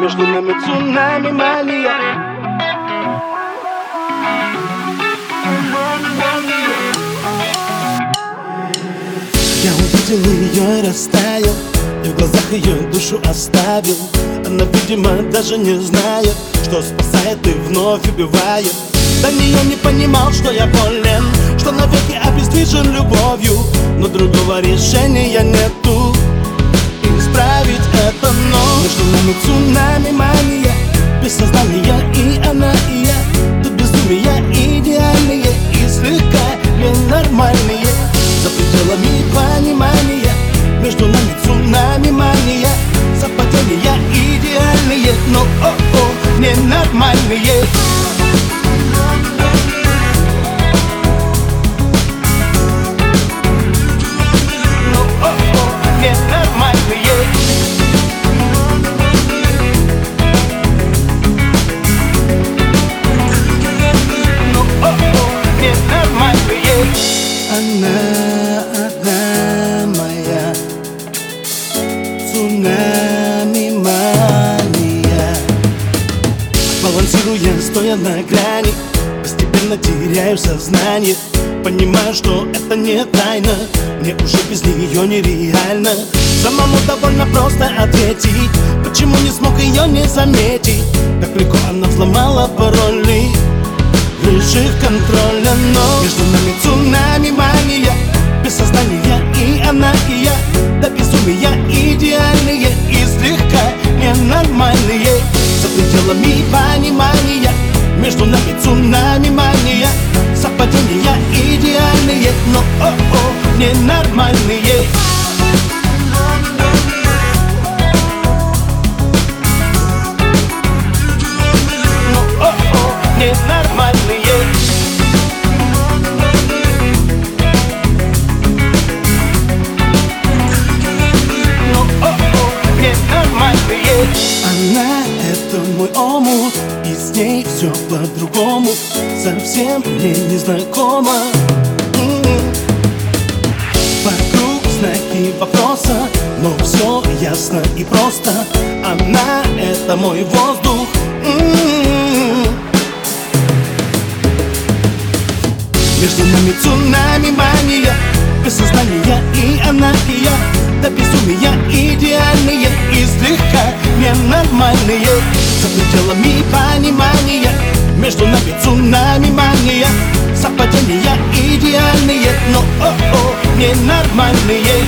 Между нами цунами мания. Я увидел ее и растаял И в глазах ее душу оставил. Она, видимо, даже не знает Что спасает и вновь убивает. До нее не понимал, что я болен Что навеки обездвижен любовью. Но другого решения нету Между нами цунами мания. Без сознания и она, и я Тут безумие идеальные. И слегка ненормальные За пределами понимания. Между нами цунами мания. Совпадения идеальные Но о-о, ненормальные Балансируя, стоя на грани Постепенно теряю сознание. Понимаю, что это не тайна Мне уже без нее нереально. Самому довольно просто ответить Почему не смог ее не заметить? Как легко она взломала пароли Лишив контроля, но Между нами Пределами понимания Между нами цунами мания. Совпадения идеальные Но о-о, ненормальные мой омут И с ней все по-другому. Совсем мне незнакомо. М. Вокруг знаки вопроса Но все ясно и просто. Она это мой воздух. М. Между нами цунами мания Без сознания и она, и я До безумия идеальные И слегка ненормальные За пределами понимания Между нами цунами мания. Совпадения идеальные Но о-о, ненормальные